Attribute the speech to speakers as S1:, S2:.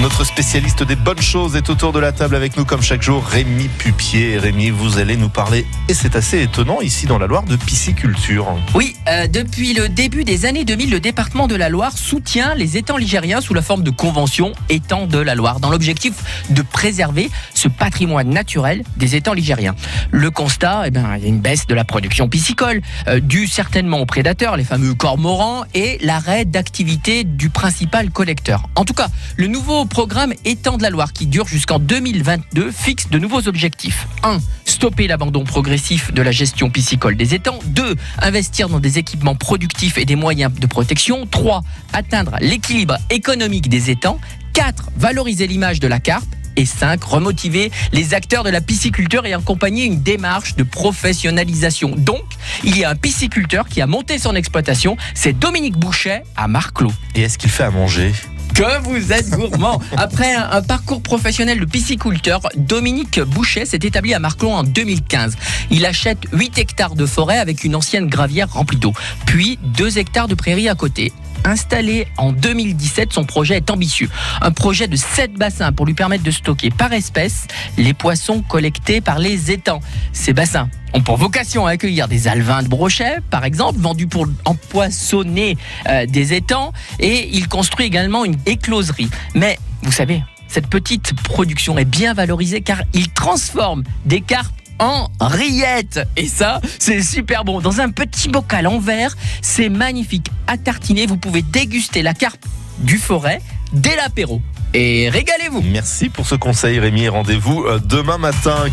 S1: Notre spécialiste des bonnes choses est autour de la table avec nous comme chaque jour, Rémi Pupier. Rémi, vous allez nous parler, et c'est assez étonnant ici dans la Loire, de pisciculture.
S2: Oui, euh, depuis le début des années 2000, le département de la Loire soutient les étangs ligériens sous la forme de convention étangs de la Loire, dans l'objectif de préserver ce patrimoine naturel des étangs ligériens. Le constat, eh ben, il y a une baisse de la production piscicole, euh, due certainement aux prédateurs, les fameux cormorans, et l'arrêt d'activité du principal collecteur. En tout cas, le nouveau programme Étang de la Loire, qui dure jusqu'en 2022, fixe de nouveaux objectifs. 1. Stopper l'abandon progressif de la gestion piscicole des étangs. 2. Investir dans des équipements productifs et des moyens de protection. 3. Atteindre l'équilibre économique des étangs. 4. Valoriser l'image de la carpe. Et 5. Remotiver les acteurs de la pisciculture et accompagner une démarche de professionnalisation. Donc, il y a un pisciculteur qui a monté son exploitation, c'est Dominique Bouchet à Marclos.
S1: Et est-ce qu'il fait à manger?
S2: Que vous êtes gourmand Après un, un parcours professionnel de pisciculteur, Dominique Bouchet s'est établi à Marclon en 2015. Il achète 8 hectares de forêt avec une ancienne gravière remplie d'eau, puis 2 hectares de prairies à côté. Installé en 2017, son projet est ambitieux. Un projet de 7 bassins pour lui permettre de stocker par espèce les poissons collectés par les étangs. Ces bassins ont pour vocation à accueillir des alevins de brochet, par exemple, vendus pour empoissonner euh, des étangs, et il construit également une écloserie. Mais, vous savez, cette petite production est bien valorisée car il transforme des carpes en rillettes. Et ça, c'est super bon. Dans un petit bocal en verre, c'est magnifique. À tartiner, vous pouvez déguster la carpe du forêt dès l'apéro. Et régalez-vous
S1: Merci pour ce conseil Rémi rendez-vous euh, demain matin.